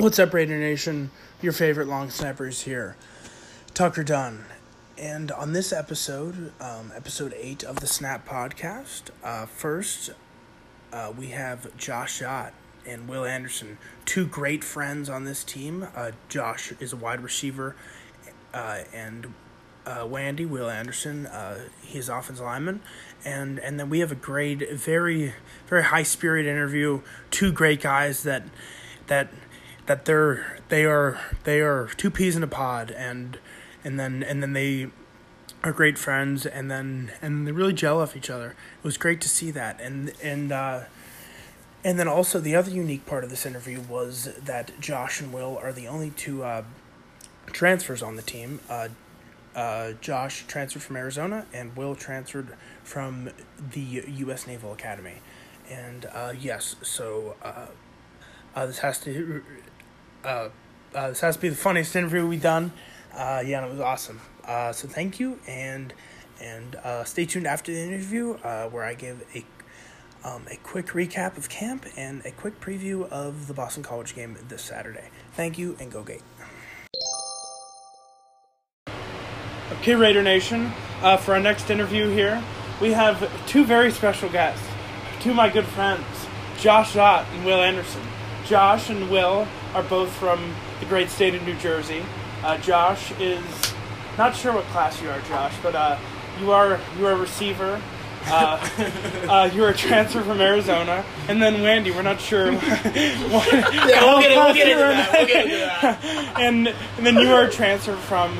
What's up, Raider Nation? Your favorite long snappers here, Tucker Dunn. And on this episode, um, episode 8 of the Snap Podcast, uh, first uh, we have Josh Szott and Will Andersen, two great friends on this team. Uh, Josh is a wide receiver, uh, and uh, Wandy, Will Andersen, uh, he's offensive lineman. And, and then we have a great, very, very high spirit interview. Two great guys that, that, that they're, they are, they are two peas in a pod. And, and then, and then they are great friends. And then, and they really gel off each other. It was great to see that. And, and, uh, and then also the other unique part of this interview was that Josh and Will are the only two uh, transfers on the team. Uh, uh, Josh transferred from Arizona, and Will transferred from the U.S. Naval Academy. And uh, yes, so uh, this has to uh, uh, this has to be the funniest interview we've done. Uh, yeah, it was awesome. Uh, so thank you, and and uh, stay tuned after the interview uh, where I give a um, a quick recap of camp and a quick preview of the Boston College game this Saturday. Thank you, and go Gate. Okay, Raider Nation, uh, for our next interview here, we have two very special guests. Two of my good friends, Josh Szott and Will Andersen. Josh and Will are both from the great state of New Jersey. Uh, Josh is not sure what class you are, Josh, but uh, you are you are a receiver. Uh, uh, you're a transfer from Arizona, and then Wandy, we're not sure. what, Yeah, we'll get, it, we'll get into that. We'll get into that. and and then you are a transfer from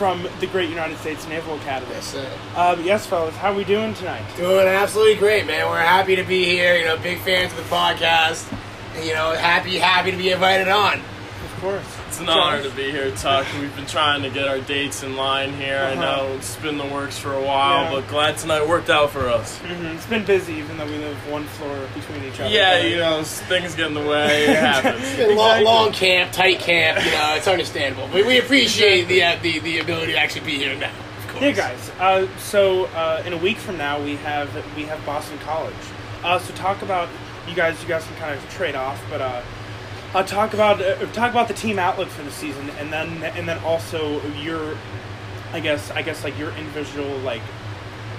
from the great United States Naval Academy. Yes, sir. Um, yes, fellas, how are we doing tonight? Doing absolutely great, man. We're happy to be here. You know, big fans of the podcast. And, you know, happy, happy to be invited on. Of course, It's an honor to be here, Tuck. We've been trying to get our dates in line here. I Uh-huh. know it's been in the works for a while, Yeah. but glad tonight worked out for us. hmm It's been busy, even though we live one floor between each other. Yeah, you know, things get in the way. It happens. It's long, long camp, tight camp. You know, it's understandable. But we appreciate the, uh, the the ability to actually be here now. Of course. Yeah, guys. Uh, so uh, in a week from now, we have we have Boston College. Uh, so talk about you guys. You guys can kind of trade off, but uh, uh, talk about uh, talk about the team outlook for the season, and then and then also your, I guess I guess like your individual like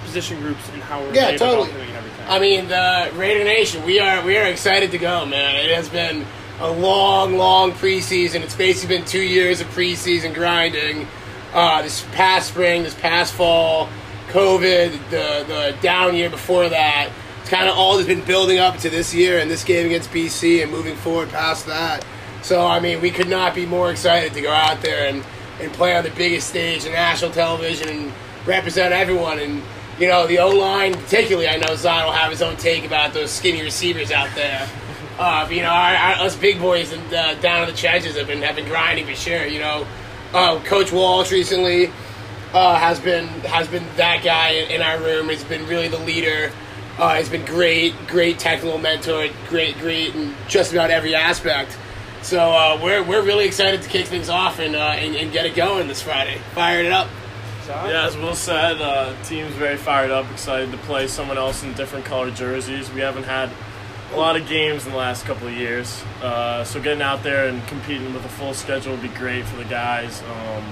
position groups and how Yeah, they're totally. and everything. I mean, the Raider Nation, we are we are excited to go, man. It has been a long, long preseason. It's basically been two years of preseason grinding. Uh, this past spring, this past fall, COVID, the the down year before that. It's kind of all has been building up to this year and this game against BC and moving forward past that. So I mean, we could not be more excited to go out there and, and play on the biggest stage in national television and represent everyone. And you know, the O line particularly. I know Zon will have his own take about those skinny receivers out there. Uh, you know, our, our, us big boys and uh, down in the trenches have been have been grinding for sure. You know, uh, Coach Walsh recently uh, has been has been that guy in, in our room. He's been really the leader. Uh, he's been great, great technical mentor, great, great in just about every aspect. So uh, we're we're really excited to kick things off and, uh, and and get it going this Friday. Fired it up. So, Yeah, as Will said, uh, team's very fired up, excited to play someone else in different colored jerseys. We haven't had a lot of games in the last couple of years, uh, so getting out there and competing with a full schedule would be great for the guys. Um,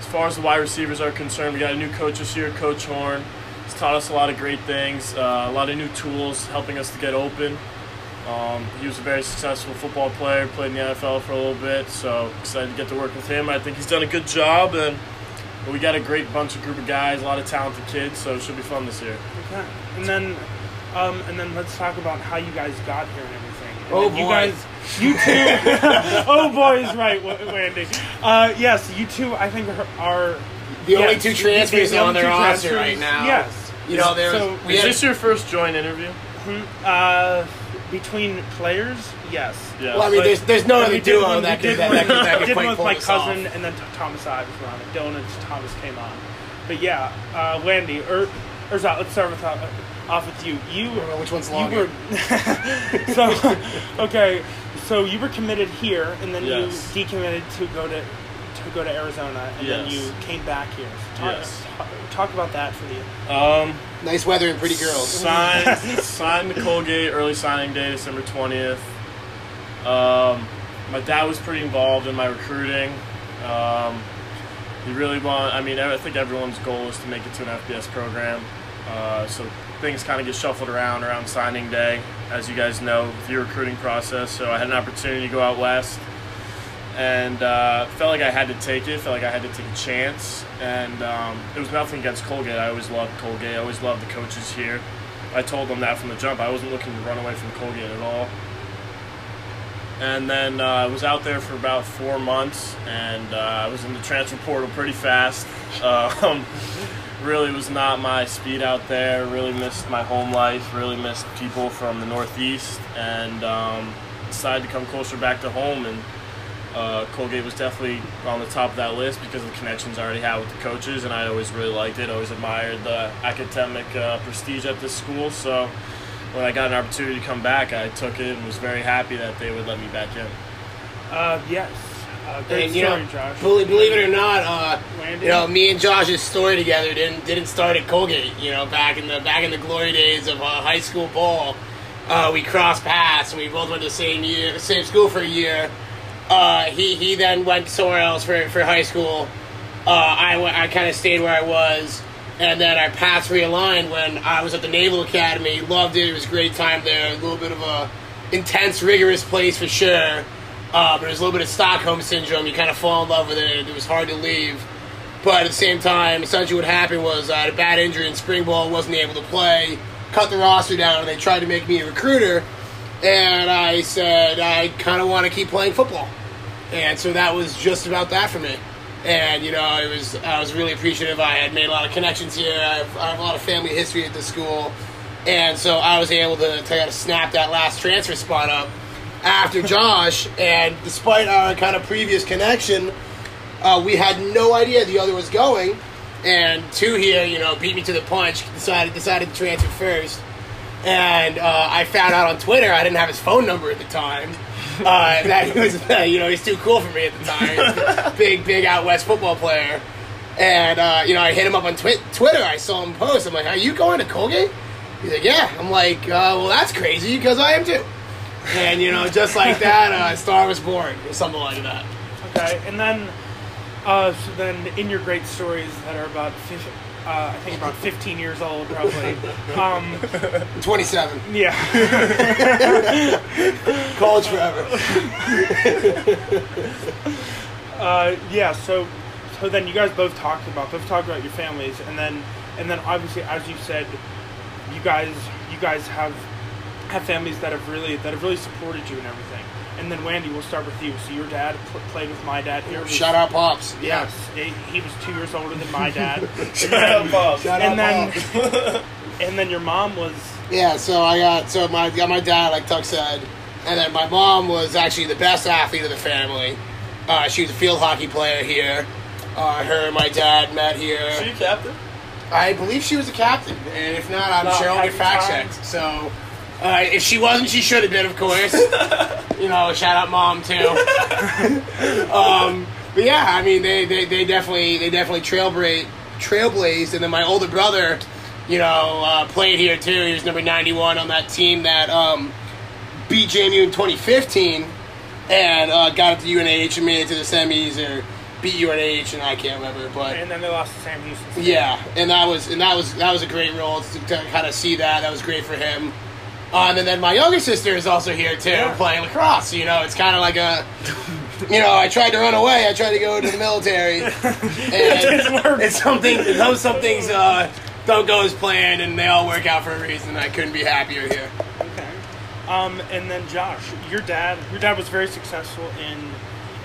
as far as the wide receivers are concerned, we got a new coach this year, Coach Horn. He's taught us a lot of great things, uh, a lot of new tools, helping us to get open. Um, he was a very successful football player, played in the NFL for a little bit, so excited to get to work with him. I think he's done a good job, and we got a great bunch of group of guys, a lot of talented kids, so it should be fun this year. Okay. And then, um, and then let's talk about how you guys got here and everything. And Oh, then you boy. guys, you two. oh boy, is right, Wa- Wandy. Uh, yes, you two. I think are, are The only yes, two the- the transfers only on their roster right now. Yes. You know, there's So- we Is had, this your first joint interview? Uh, between players, yes. Yeah. well, I mean, But- there's there's no other duo one- that could did that, one- that could that could did one with my cousin, off. and then Thomas Ives was on it. Dylan and Thomas came on. But yeah, uh, Wandy, or or Szott, let's start with uh, off with you. You know which one's you longer. were so okay. So you were committed here, and then Yes. you decommitted to go to to go to Arizona, and then you came back here. Talk, Yes. talk, talk about that for you. Um, Nice weather and pretty girls. signed, signed to Colgate, early signing day, December 20th. Um, my dad was pretty involved in my recruiting. Um, he really want. I mean, I think everyone's goal is to make it to an FBS program. Uh, so things kind of get shuffled around around signing day, as you guys know, with your recruiting process. So I had an opportunity to go out west, and uh, felt like I had to take it. Felt like I had to take a chance, and um, it was nothing against Colgate. I always loved Colgate. I always loved the coaches here. I told them that from the jump. I wasn't looking to run away from Colgate at all. And then uh, I was out there for about four months, and uh, I was in the transfer portal pretty fast. Um, really was not my speed out there. Really missed my home life. Really missed people from the Northeast, and um, decided to come closer back to home. And uh, Colgate was definitely on the top of that list because of the connections I already had with the coaches, and I always really liked it. Always admired the academic uh, prestige at this school. So when I got an opportunity to come back, I took it and was very happy that they would let me back in. Uh, yes. Uh, great And, you story, know, Josh. Believe, believe it or not, uh, you know, me and Josh's story together didn't didn't start at Colgate. You know, back in the back in the glory days of uh, high school ball, uh, we crossed paths and we both went to the same year, same school for a year. Uh, he he then went somewhere else for for high school. Uh, I I kind of stayed where I was, and then our paths realigned when I was at the Naval Academy. Loved it. It was a great time there. A little bit of a intense, rigorous place for sure. Uh, but there's a little bit of Stockholm syndrome. You kind of fall in love with it. It was hard to leave. But at the same time, essentially what happened was I had a bad injury in spring ball, wasn't able to play, cut the roster down, and they tried to make me a recruiter. And I said, I kind of want to keep playing football. And so that was just about that for me. And, you know, it was I was really appreciative. I had made a lot of connections here. I have, I have a lot of family history at the school. And so I was able to, kind of snap that last transfer spot up after Josh. And despite our kind of previous connection, uh, we had no idea the other was going. And two here, you know, beat me to the punch. Decided decided to transfer first. And uh, I found out on Twitter I didn't have his phone number at the time. Uh, that he was, you know, he's too cool for me at the time. big, big out west football player. And uh, you know, I hit him up on twi- Twitter. I saw him post. I'm like, "Are you going to Colgate?" He's like, "Yeah." I'm like, uh, "Well, that's crazy because I am too." And you know, just like that, uh, Star was born, or something like that. Okay, and then, uh, so then in your great stories that are about, uh, I think about 15 years old, probably. Um, 27, yeah. college forever. Uh, yeah. So, so then you guys both talked about both talked about your families, and then and then obviously, as you said, you guys you guys have have families that have really that have really supported you and everything. And then Wendy, we'll start with you. So your dad pl- played with my dad here. Shout out, pops. Yes, he, he was two years older than my dad. Shout out, Bob. Shout and out, then pops. and then your mom was Yeah, so I got so my got my dad, like Tuck said, and then my mom was actually the best athlete of the family. Uh, she was a field hockey player here. Uh, her and my dad met here. She captain? I believe she was a captain, and if not, I'm Not sure I'll get fact time. checked. So, uh, if she wasn't, she should have been, of course. you know, shout out mom too. um, but yeah, I mean, they, they, they definitely they definitely trailbla- trailblazed, and then my older brother, you know, uh, played here too. He was number 91 on that team that um, beat JMU in 2015, and uh, got it to UNH and made it to the semis or beat UNH, and I can't remember, but. and then they lost to Sam Houston. State. Yeah, and that was and that was that was a great role to, to kind of see that. That was great for him. Um, and then my younger sister is also here too, Yeah. playing lacrosse. You know, it's kind of like a, you know, I tried to run away. I tried to go to the military, and it's something. Those some things uh, don't go as planned, and they all work out for a reason. I couldn't be happier here. Okay. Um, and then Josh, your dad, your dad was very successful in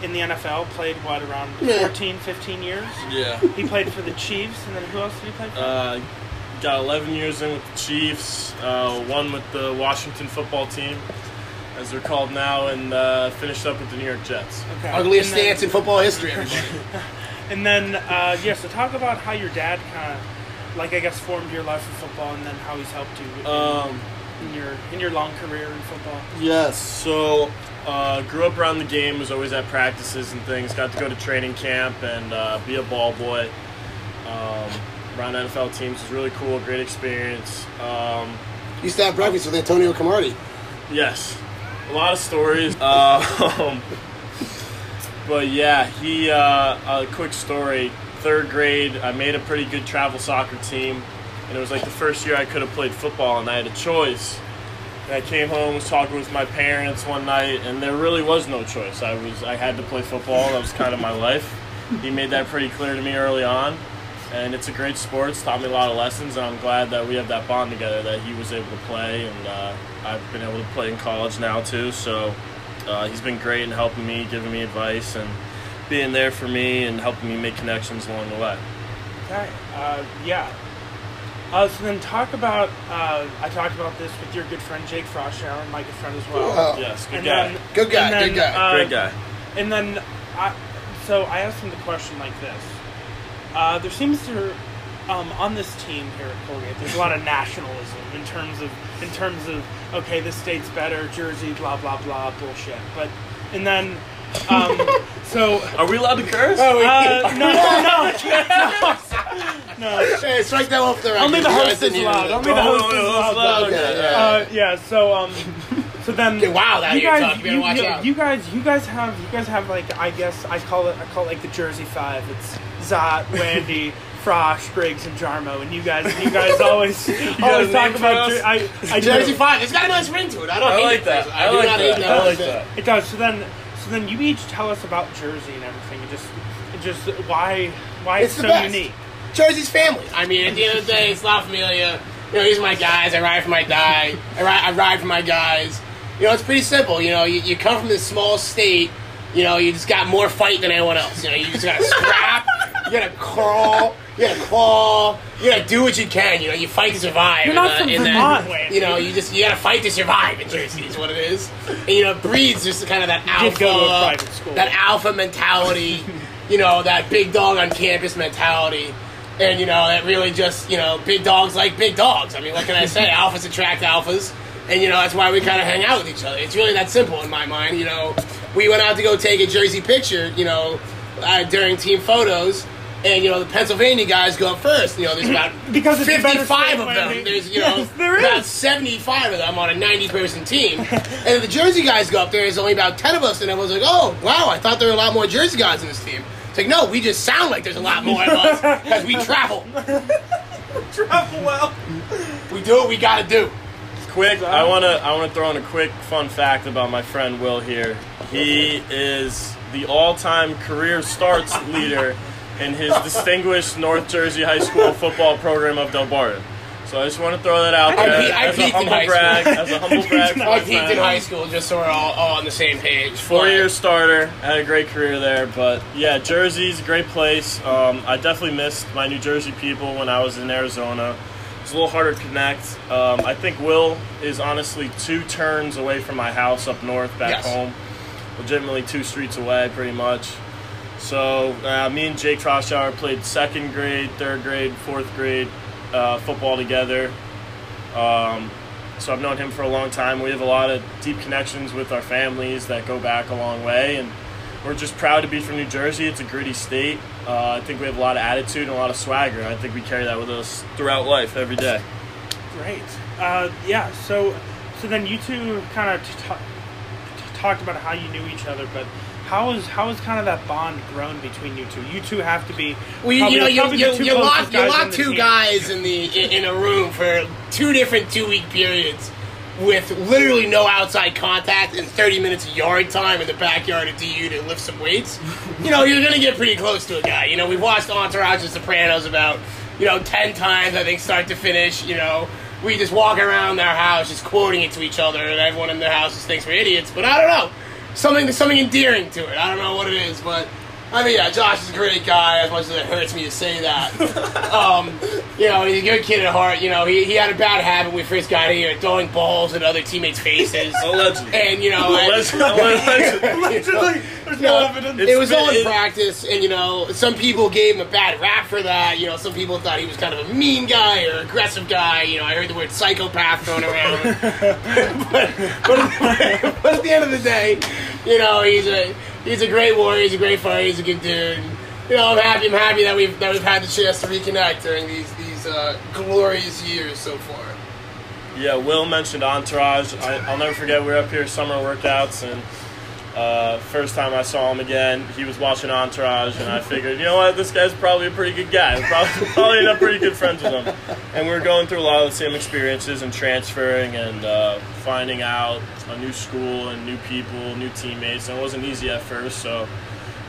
in the NFL. Played what around Yeah. 14, 15 years. Yeah. He played for the Chiefs, and then who else did he play for? Uh, got 11 years in with the Chiefs, uh, one with the Washington football team, as they're called now, and uh, finished up with the New York Jets. okay. Ugliest And then- stance in football history. Everybody. And then, uh, yeah, so talk about how your dad kind of, like, I guess, formed your life of football, and then how he's helped you in, Um, in your in your long career in football. Yes. So, uh, grew up around the game. Was always at practices and things. Got to go to training camp and uh, be a ball boy. Um, around NFL teams was really cool. Great experience. Um, Used to have breakfast with Antonio Camardi. yes, a lot of stories. Um, But yeah, he. Uh, a quick story. Third grade, I made a pretty good travel soccer team, and it was like the first year I could have played football, and I had a choice. And I came home, was talking with my parents one night, and there really was no choice. I was, I had to play football. That was kind of my life. He made that pretty clear to me early on, and it's a great sport. It's taught me a lot of lessons, and I'm glad that we have that bond together. That he was able to play, and uh, I've been able to play in college now too. So uh, he's been great in helping me, giving me advice, and being there for me and helping me make connections along the way. Okay. Uh, yeah. Uh, so then talk about. Uh, I talked about this with your good friend Jake Froschower, and my good friend as well. Oh. Yes, good And guy. then- Good guy, then, good guy. uh, Great guy. And then, I, so I asked him the question like this: uh, There seems to, um, on this team here at Colgate, there's a lot of nationalism in terms of, in terms of, okay, this state's better, Jersey, blah blah blah, bullshit. But, and then, um, so. Are we allowed to curse? Oh, we- Uh, no, no, no, no. Hey, strike that off the record. Only the You guys host is didn't allowed. Only the that. host Oh, is oh, oh, allowed. oh, Okay, yeah. Uh, yeah. So um, so then Get wild out you here, guys, You you, watch you, out. you guys, you guys have, you guys have like, I guess I call it, I call it like the Jersey Five. It's Szott, Randy, Frosh, Griggs, and Jarmo, and you guys, you guys always, got always talk about. Jer- I, I do. Jersey Five. It's got a nice ring to it. I don't I hate like that. I, I do like not that. hate that. I one like that. It does. So then, so then you each tell us about Jersey and everything, and just, just why, why it's, It's the so best. unique. Jersey's family. I mean, at the end of the day, it's La Familia. You know, these are my guys. I ride for my die. I ride, I ride for my guys. You know, it's pretty simple. You know, you, you come from this small state. You know, you just got more fight than anyone else. You know, you just gotta scrap. you gotta crawl. You gotta claw. You gotta do what you can. You know, you fight to survive. You're in not that- from in Vermont, That, you know, you just you gotta fight to survive in Jersey. Is what it is. And, you know, it breeds just kind of that alpha, did go to a private school. that alpha mentality. you know, that big dog on campus mentality. And you know that really just you know big dogs like big dogs. I mean, what can I say? alphas attract alphas, and you know that's why we kind of hang out with each other. It's really that simple in my mind. You know, we went out to go take a jersey picture. You know, uh, during team photos, and you know the Pennsylvania guys go up first. You know, there's about Because it's a better fifty-five of them. There's you know Yes, there about seventy-five of them on a ninety-person team, and the Jersey guys go up there. There's only about ten of us, and everyone's like, "Oh, wow! I thought there were a lot more Jersey guys in this team." It's like, no, we just sound like there's a lot more of us because we travel. we Travel well. We do what we got to do. Quick, I wanna I wanna throw in a quick fun fact about my friend Will here. He is the all-time career starts leader in his distinguished North Jersey High School football program of Delbarton. So I just want to throw that out there as a humble high brag. school. As a humble brag I peaked in high school just so we're all, all on the same page. Four-year starter, had a great career there, but yeah, Jersey's a great place. Um, I definitely missed my New Jersey people when I was in Arizona. It's a little harder to connect. Um, I think Will is honestly two turns away from my house up north, back Yes. home. Legitimately two streets away, pretty much. So uh, me and Jake Froschower played second grade, third grade, fourth grade uh, football together. Um, so I've known him for a long time. We have a lot of deep connections with our families that go back a long way, and we're just proud to be from New Jersey. It's a gritty state. Uh, I think we have a lot of attitude and a lot of swagger. I think we carry that with us throughout life, every day. Great. Uh, yeah. So, so then you two kind of t- t- t- talked about how you knew each other, but how is how is kind of that bond grown between you two? You two have to be. Well, you, probably- you know, you, probably you, the two you closest lock, you lock two team. guys in the in, in a room for two different two week periods with literally no outside contact and 30 minutes of yard time in the backyard of DU to lift some weights. You know, you're going to get pretty close to a guy. You know, we've watched Entourage and Sopranos about, you know, 10 times, I think, start to finish. You know, we just walk around our house just quoting it to each other, and everyone in the house just thinks we're idiots. But I don't know. Something, something endearing to it. I don't know what it is, but I mean, yeah, Josh is a great guy. As much as it hurts me to say that, um, you know, he's a good kid at heart. You know, he, he had a bad habit when we first got here, throwing balls at other teammates' faces, Allegedly. and you know, and- Allegedly. Allegedly. Allegedly, there's you no know, evidence. it was all in practice, and you know, some people gave him a bad rap for that. You know, some people thought he was kind of a mean guy or aggressive guy. You know, I heard the word psychopath thrown around. but, but, but at the end of the day, you know, he's a he's a great warrior. He's a great fighter. He's a good dude. You know, I'm happy. I'm happy that we've that we've had the chance to reconnect during these these uh, glorious years so far. Yeah, Will mentioned Entourage. I, I'll never forget we were up here summer workouts and Uh, first time I saw him again, he was watching Entourage, and I figured, you know what, this guy's probably a pretty good guy. We'll probably, probably end up pretty good friends with him. And we were going through a lot of the same experiences and transferring and uh, finding out a new school and new people, new teammates. And it wasn't easy at first, so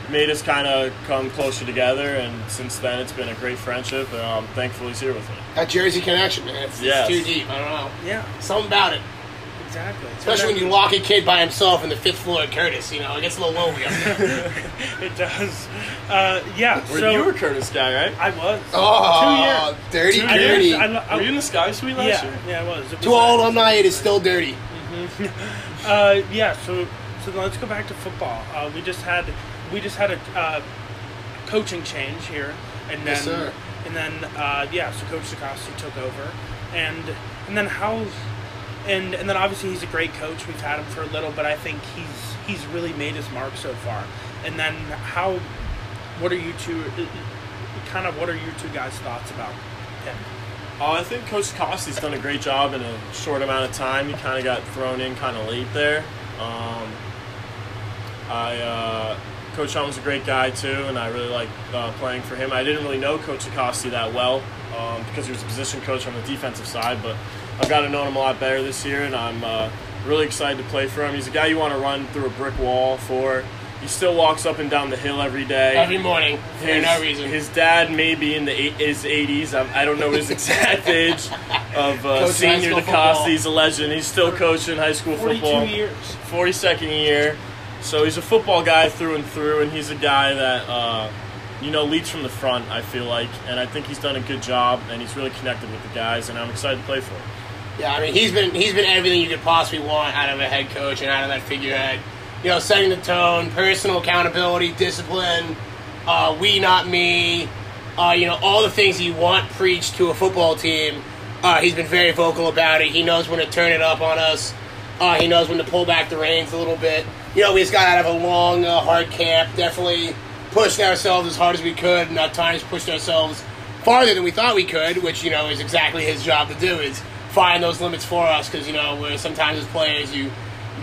it made us kind of come closer together. And since then, it's been a great friendship, and I'm thankful he's here with me. That Jersey connection, man. It's, Yes. it's too deep. I don't know. Yeah, Something about it. Exactly. Especially when you lock a kid by himself in the fifth floor at Curtis. You know, it gets a little lonely up there. It does. Uh, yeah. Were so you were Curtis guy, right? I was. Oh, dirty, I dirty. did- I, I, Were you in the Sky Suite last yeah, year? yeah, it was. It was To all nice. alumni, it is still dirty. Uh, yeah. So, so let's go back to football. Uh, we just had, we just had a uh, coaching change here, and then, Yes, sir. and then, uh, yeah. So Coach Dakosty took over, and and then how, and and then obviously he's a great coach. We've had him for a little, but I think he's he's really made his mark so far. And then how, what are you two, kind of what are your two guys' thoughts about him? Uh, I think Coach Costi's done a great job in a short amount of time. He kind of got thrown in kind of late there. Um, I uh, Coach Helm's a great guy too, and I really like uh, playing for him. I didn't really know Coach Dakosty that well um, because he was a position coach on the defensive side, but I've got to know him a lot better this year, and I'm uh, really excited to play for him. He's a guy you want to run through a brick wall for. He still walks up and down the hill every day Every morning, for his, no reason. His dad may be in the eight, his 80s. I, I don't know his exact age of uh, senior Dakosty. He's a legend. He's still coaching high school Forty-two football. years. 42nd year. So he's a football guy through and through, and he's a guy that, uh, you know, leads from the front, I feel like. And I think he's done a good job, and he's really connected with the guys, and I'm excited to play for him. Yeah, I mean he's been he's been everything you could possibly want out of a head coach and out of that figurehead. You know, setting the tone, personal accountability, discipline, uh, we not me. Uh, you know, all the things you want preached to a football team. Uh, he's been very vocal about it. He knows when to turn it up on us. Uh, he knows when to pull back the reins a little bit. You know, we just got out of a long, uh, hard camp. Definitely pushed ourselves as hard as we could, and at times pushed ourselves farther than we thought we could, which you know is exactly his job to do is find those limits for us. Because you know, we're sometimes as players you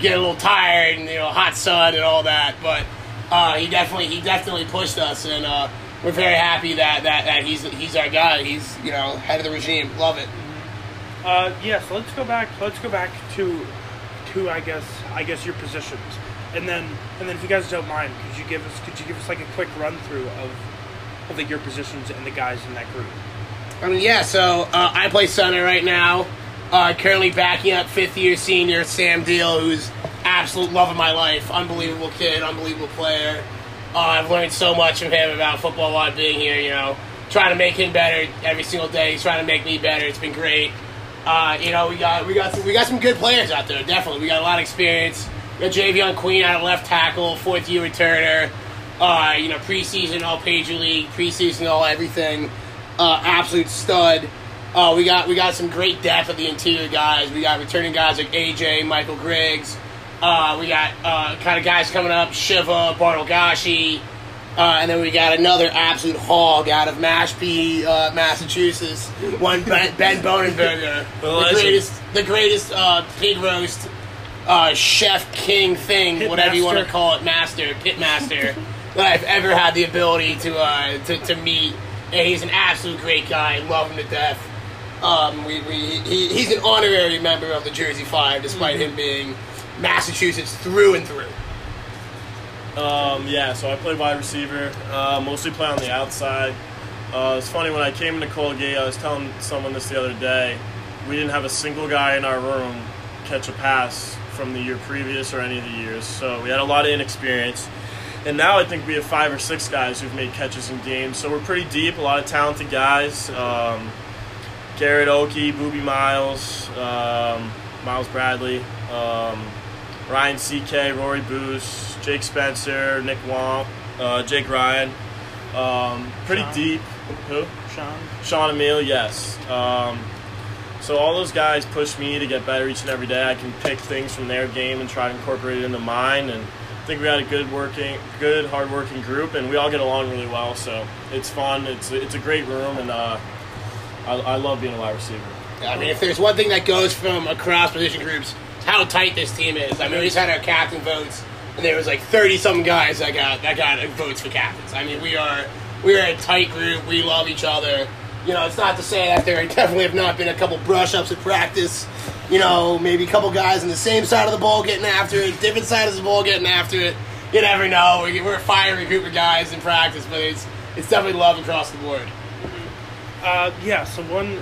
get a little tired and you know hot sun and all that, but uh, he definitely he definitely pushed us, and uh, we're very happy that, that that he's he's our guy. He's you know head of the regime. Love it. Uh, yeah, so let's go back. Let's go back to, to I guess I guess your positions, and then and then if you guys don't mind, could you give us could you give us like a quick run through of, of like your positions and the guys in that group? I mean, yeah. So uh, I play center right now. Uh, currently backing up fifth year senior Sam Deal, who's absolute love of my life. Unbelievable kid, unbelievable player. Uh, I've learned so much from him about football while being here. You know, trying to make him better every single day. He's trying to make me better. It's been great. Uh, you know, we got we got some, we got some good players out there. Definitely, we got a lot of experience. We got Javion Queen out of left tackle, fourth year returner. Uh, you know, preseason all Patriot League, preseason all everything. Uh, absolute stud. Uh, we got we got some great depth of the interior guys. We got returning guys like AJ, Michael Griggs. Uh, we got uh, kind of guys coming up, Shiva, Bartelgashi. Uh, and then we got another absolute hog out of Mashpee, uh, Massachusetts. One Ben, ben Bonenberger, The greatest, the greatest uh, pig roast uh, chef king thing, Pit whatever you want to call it, master, pit master, that I've ever had the ability to uh, to, to meet. And he's an absolute great guy. Love him to death. Um, we, we, he, he's an honorary member of the Jersey Five, despite him being Massachusetts through and through. Um, yeah, so I play wide receiver. Uh, mostly play on the outside. Uh, it's funny when I came into Colgate, I was telling someone this the other day. We didn't have a single guy in our room catch a pass from the year previous or any of the years, so we had a lot of inexperience. And now I think we have five or six guys who've made catches in games, so we're pretty deep. A lot of talented guys. Um, Garrett Oakey, Booby Miles, um, Miles Bradley, um, Ryan CK, Rory Boos, Jake Spencer, Nick Womp, uh, Jake Ryan. Um, pretty Sean. deep. Who? Sean. Sean Emil, yes. Um, so all those guys push me to get better each and every day. I can pick things from their game and try to incorporate it into mine. And I think we had a good working, good hard-working group, and we all get along really well. So it's fun. It's it's a great room, and uh, I, I love being a wide receiver. I mean, if there's one thing that goes from across position groups, it's how tight this team is. I mean, we just had our captain votes and there was like thirty some guys that got that got votes for captains. I mean, we are we are a tight group. We love each other. You know, it's not to say that there definitely have not been a couple brush ups at practice. You know, maybe a couple guys on the same side of the ball getting after it, different sides of the ball getting after it. You never know. We- We're a fiery group of guys in practice, but it's it's definitely love across the board. Uh, yeah. So one,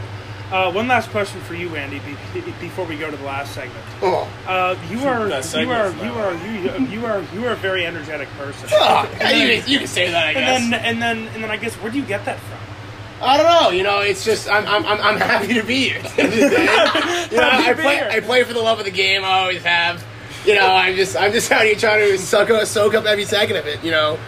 uh, one last question for you, Andy, be, be- before we go to the last segment. Oh, Uh, you are you are you are you you are you are a very energetic person. And then- you, can, you can say that, I guess. and then and then and then I guess where do you get that from? I don't know. You know, it's just I'm I'm I'm, I'm happy to be here. At the end of the day. you know, I play. I play for the love of the game. I always have. You know, I'm just I'm just out here trying to suck up, soak up every second of it. You know,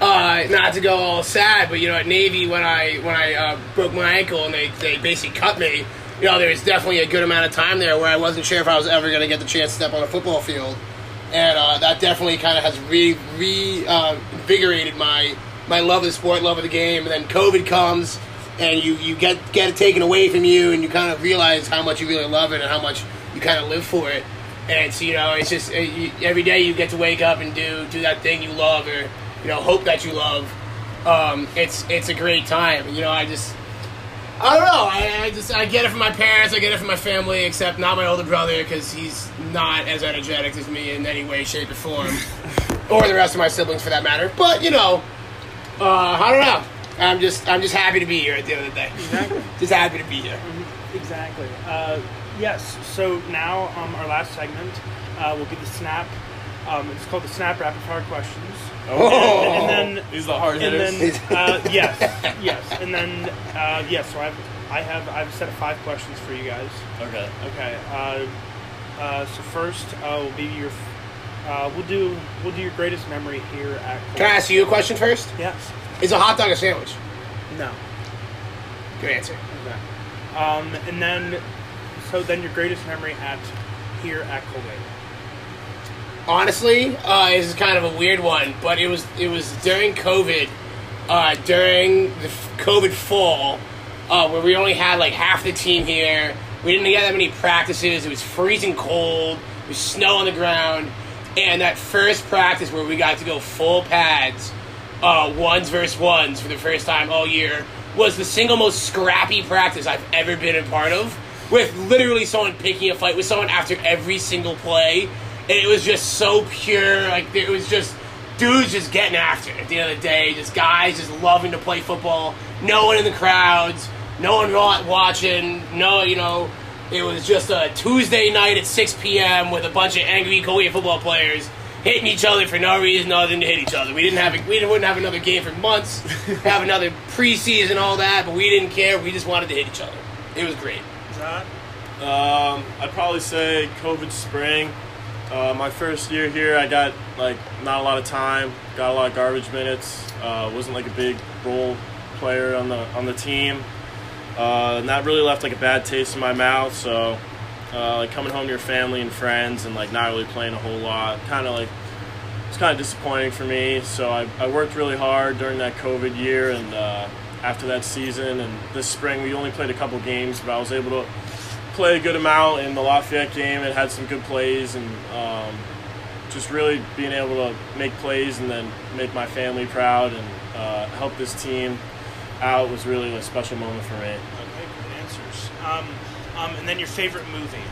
uh, not to go all sad, but you know, at Navy when I when I uh, broke my ankle and they they basically cut me. You know, there was definitely a good amount of time there where I wasn't sure if I was ever going to get the chance to step on a football field, and uh, that definitely kind of has re re uh, my my love of the sport, love of the game. And then COVID comes, and you you get get it taken away from you, and you kind of realize how much you really love it and how much you kind of live for it. And so you know, it's just uh, every day you get to wake up and do do that thing you love, or you know, hope that you love. Um, it's it's a great time. You know, I just I don't know. I, I just I get it from my parents. I get it from my family, except not my older brother because he's not as energetic as me in any way, shape, or form, or the rest of my siblings for that matter. But you know, uh, I don't know. I'm just I'm just happy to be here at the end of the day. Exactly. Just happy to be here. Exactly. Uh, yes. So now um, our last segment uh, will be the snap. Um, it's called the snap rapid fire questions. Oh. And then These are the hard and then uh, yes, yes, and then uh, yes. So I have I have I have a set of five questions for you guys. okay. Okay. Uh, uh, so first uh, will be your. Uh, we'll do we'll do your greatest memory here at. Can I ask you a question first? Yes. Is a hot dog a sandwich? No. Good answer. Okay. Um, and then, so then your greatest memory at here at Colgate. Honestly, uh, this is kind of a weird one, but it was it was during COVID, uh, during the COVID fall, uh, where we only had like half the team here. We didn't get that many practices. It was freezing cold. There was snow on the ground, and that first practice where we got to go full pads, uh, ones versus ones for the first time all year, was the single most scrappy practice I've ever been a part of. With literally someone picking a fight with someone after every single play, and it was just so pure. Like it was just dudes just getting after it. At the end of the day, just guys just loving to play football. No one in the crowds, no one wa- watching. No, you know, it was just a Tuesday night at 6 p.m. with a bunch of angry Korean football players hitting each other for no reason other than to hit each other. We didn't have a, we wouldn't have another game for months, have another preseason, all that, but we didn't care. We just wanted to hit each other. It was great. John? Um, I'd probably say COVID spring. Uh, my first year here, I got like not a lot of time, got a lot of garbage minutes. Uh, wasn't like a big role player on the on the team, uh, and that really left like a bad taste in my mouth. So, uh, like coming home to your family and friends and like not really playing a whole lot, kind of like it's kind of disappointing for me. So I, I worked really hard during that COVID year and uh, after that season and this spring we only played a couple games, but I was able to play a good amount in the Lafayette game. and had some good plays and um, just really being able to make plays and then make my family proud and uh, help this team out was really a special moment for me. Okay, good answers. Um, um, and then your favorite movie.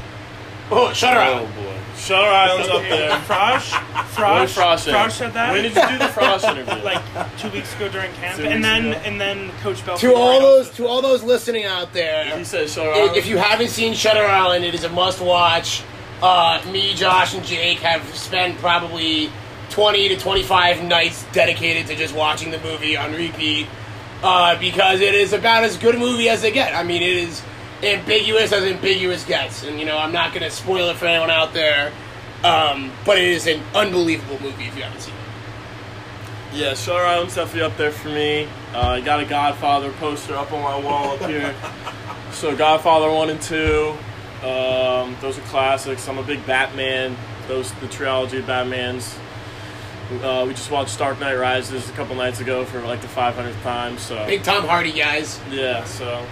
Oh, shut her Oh up. boy, Shutter Island's up there. Frosh? When Frosh? Frost said- Frosh said that? When did you do the Frost interview? like two weeks ago during camp, and then ago. and then Coach Bell. To all those to all those listening out there, he said Shutter If- Island. If you haven't seen Shutter Island, it is a must watch. Uh, me, Josh, and Jake have spent probably 20 to 25 nights dedicated to just watching the movie on repeat uh, because it is about as good a movie as they get. I mean, it is ambiguous as ambiguous gets. And, you know, I'm not going to spoil it for anyone out there, um, but it is an unbelievable movie if you haven't seen it. Yeah, Shutter Island's definitely up there for me. Uh, I got a Godfather poster up on my wall up here. So Godfather one and two, um, those are classics. I'm a big Batman. Those the trilogy of Batmans. Uh, we just watched Dark Knight Rises a couple nights ago for like the 500th time. So Big Tom Hardy, guys. yeah, so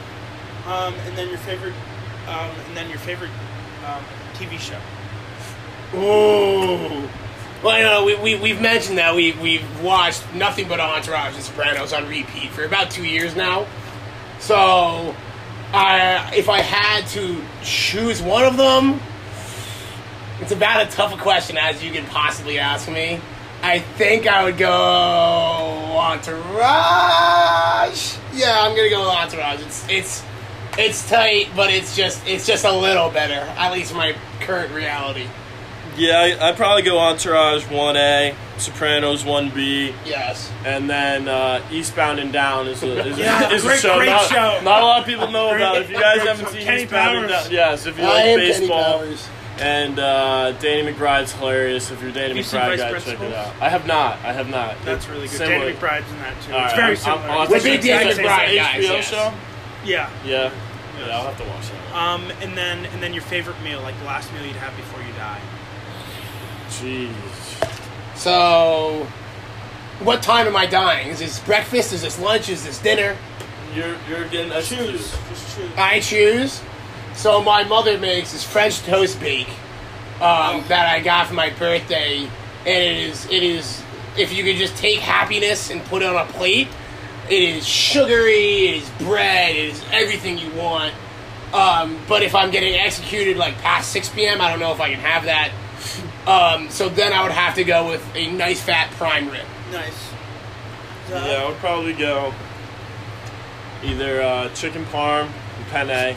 Um, and then your favorite, um, and then your favorite um, TV show. Ooh. Well, you know, we, we, we've mentioned that we, we've watched nothing but Entourage and Sopranos on repeat for about two years now. So, I, if I had to choose one of them, it's about as tough a question as you could possibly ask me. I think I would go Entourage. Yeah, I'm gonna go Entourage. It's it's it's tight, but it's just it's just a little better, at least my current reality. Yeah, I, I'd probably go Entourage 1A, Sopranos 1B, Yes. and then uh, Eastbound and Down is a, is a, Yeah, is a great- show. great not, show. not a lot of people know Great- about it. If you guys haven't show. seen Kenny Eastbound and Down, yes, if you I like baseball. And uh, Danny McBride's hilarious. If you're Danny you McBride Vice guy, check it out. I have not. I have not. That's It's really good. similar. Danny McBride's in that too. All it's right, very I'm- similar. I'm- I'll have We're to big check Danny it out. McBride It's an guys, HBO yes. show. Yeah. Yeah. Yeah, I'll have to watch that. Um, and then and then your favorite meal, like the last meal you'd have before you die. Jeez. So, what time am I dying? Is this breakfast? Is this lunch? Is this dinner? You're you're getting executed. Just choose. I choose. So my mother makes this French toast bake um, that I got for my birthday, and it is it is if you could just take happiness and put it on a plate, it is sugary, it is bread, it is everything you want. Um, but if I'm getting executed like past 6 p.m., I don't know if I can have that. Um, so then I would have to go with a nice fat prime rib. Nice. Yeah, I would probably go either uh, chicken parm and penne,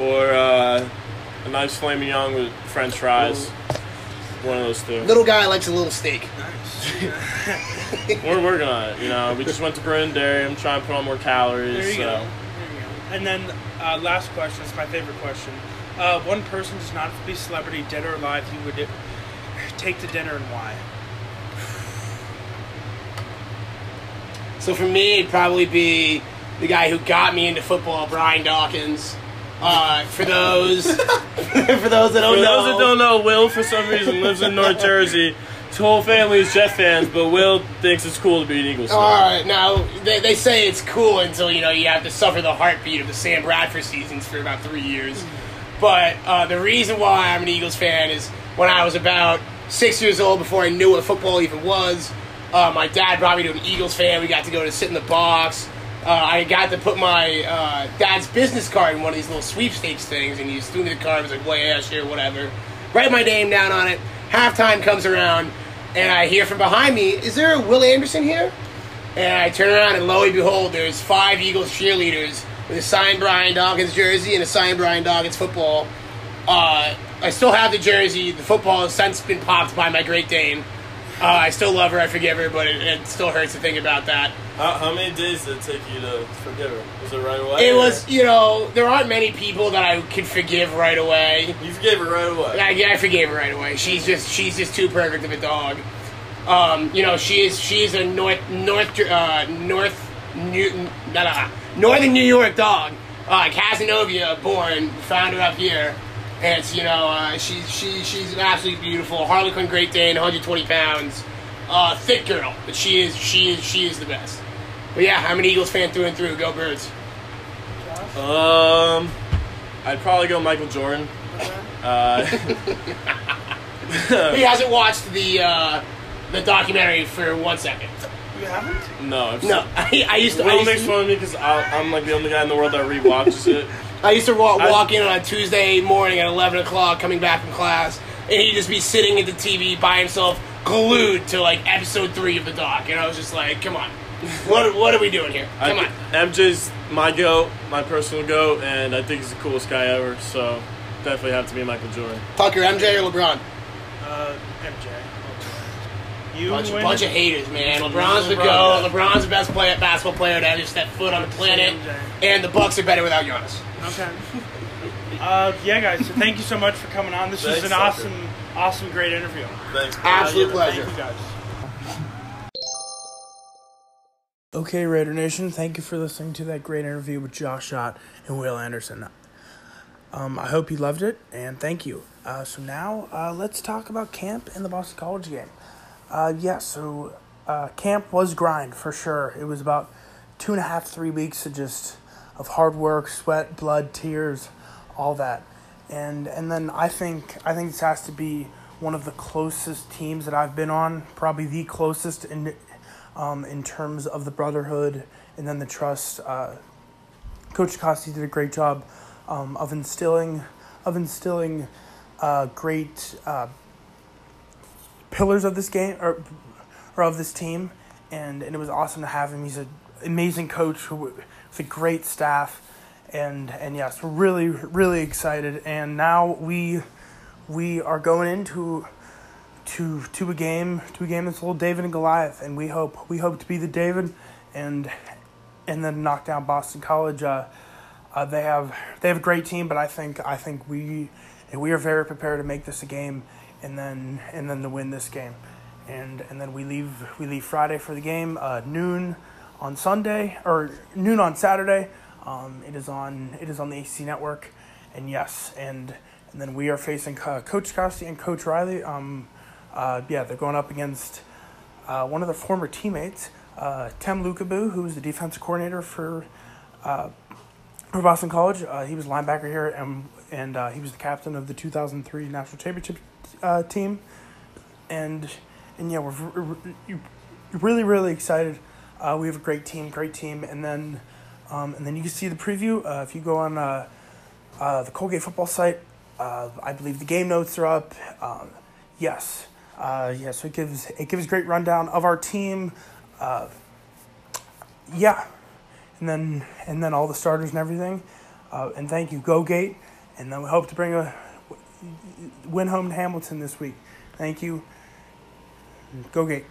or uh, a nice filet mignon with French fries. One of those two. Little guy likes a little steak. Nice. We're working on it. You know, we just went to Byrne Dairy. I'm trying to put on more calories. There you so. go. There you go. And then uh, last question. It's my favorite question. Uh, one person does not have to be a celebrity, dead or alive. You would take to dinner and why? So for me, it'd probably be the guy who got me into football, Brian Dawkins. Uh, for those, for those that don't For know, those that don't know, Will for some reason lives in North Jersey. Whole family is Jet fans, but Will thinks it's cool to be an Eagles fan. All right, now they, they say it's cool until you know you have to suffer the heartbeat of the Sam Bradford seasons for about three years. But uh, the reason why I'm an Eagles fan is when I was about six years old, before I knew what football even was, uh, my dad brought me to an Eagles fan. We got to go to sit in the box. Uh, I got to put my uh, dad's business card in one of these little sweepstakes things, and he threw me the card. was like, "Well, yeah, sure, whatever." Write my name down on it. Halftime comes around, and I hear from behind me, "Is there a Will Andersen here?" And I turn around, and lo and behold, there's five Eagles cheerleaders with a signed Brian Dawkins jersey and a signed Brian Dawkins football. Uh, I still have the jersey. The football has since been popped by my Great Dane. Uh, I still love her. I forgive her, but it, it still hurts to think about that. How, how many days did it take you to forgive her? Was it right away? It or- was, you know, there aren't many people that I could forgive right away. You forgave her right away. I, I forgave her right away. She's just she's just too perfect of a dog. Um, you know, she is she is a North North uh, North New, no, no, Northern New York dog. Uh, Cazenovia born, found her up here, and it's, you know uh, she's she she's absolutely beautiful. Harlequin Great Dane, 120 pounds, uh, thick girl, but she is she is she is the best. But yeah, I'm an Eagles fan through and through. Go Birds! Um, I'd probably go Michael Jordan. Uh, He hasn't watched the uh, the documentary for one second. You haven't? no, I've No, I, I used to. I Will used makes to fun of me because I'm like the only guy in the world that rewatches it. I used to walk, I- walk in on a Tuesday morning at 11 o'clock coming back from class, and he'd just be sitting at the TV by himself, glued to like episode three of the doc. And I was just like, come on. What, what are we doing here? Come I, on. MJ's my goat, my personal goat, and I think he's the coolest guy ever. So definitely have to be Michael Jordan. Tucker, MJ or LeBron? Uh, MJ. You Bunch, win. bunch of haters, man. LeBron's the LeBron, GOAT. LeBron's the best player, basketball player to ever step foot on the planet. And the Bucks are better without Giannis. Okay. Uh, yeah, guys. So thank you so much for coming on. This was an Tucker. awesome, awesome, great interview. Thanks. Absolute Uh, yeah, pleasure. Thank you, guys. Okay, Raider Nation, thank you for listening to that great interview with Josh Szott and Will Andersen. Um, I hope you loved it, and thank you. Uh, so now uh, let's talk about camp and the Boston College game. Uh, yeah, so uh, camp was grind for sure. It was about two and a half, three weeks of just of hard work, sweat, blood, tears, all that, and and then I think I think this has to be one of the closest teams that I've been on, probably the closest in um, in terms of the brotherhood and then the trust. Uh, Coach Costi did a great job um, of instilling of instilling uh, great uh, pillars of this game or, or of this team, and, and it was awesome to have him. He's an amazing coach with a great staff, and and yes, we're really really excited. And now we we are going into to to a game to a game that's a little David and Goliath, and we hope we hope to be the David, and and then knock down Boston College. Uh, uh, they have they have a great team, but I think I think we we are very prepared to make this a game, and then and then to win this game, and and then we leave we leave Friday for the game uh, noon on Sunday or noon on Saturday. Um, it is on it is on the ACC network, and yes, and and then we are facing uh, Coach Costi and Coach Riley. Um, uh, yeah, they're going up against uh, one of their former teammates, uh, Tem Lukabu, who was the defensive coordinator for uh, for Boston College. Uh, he was linebacker here, and and uh, he was the captain of the 2003 national championship uh, team. And and yeah, we're, we're really really excited. Uh, we have a great team, great team, and then um, and then you can see the preview uh, if you go on uh, uh, the Colgate football site. Uh, I believe the game notes are up. Um, yes, uh, yeah. So it gives it gives great rundown of our team. Uh, yeah, and then and then all the starters and everything. Uh, and thank you, Go Gate. And then we hope to bring a win home to Hamilton this week. Thank you. Go Gate.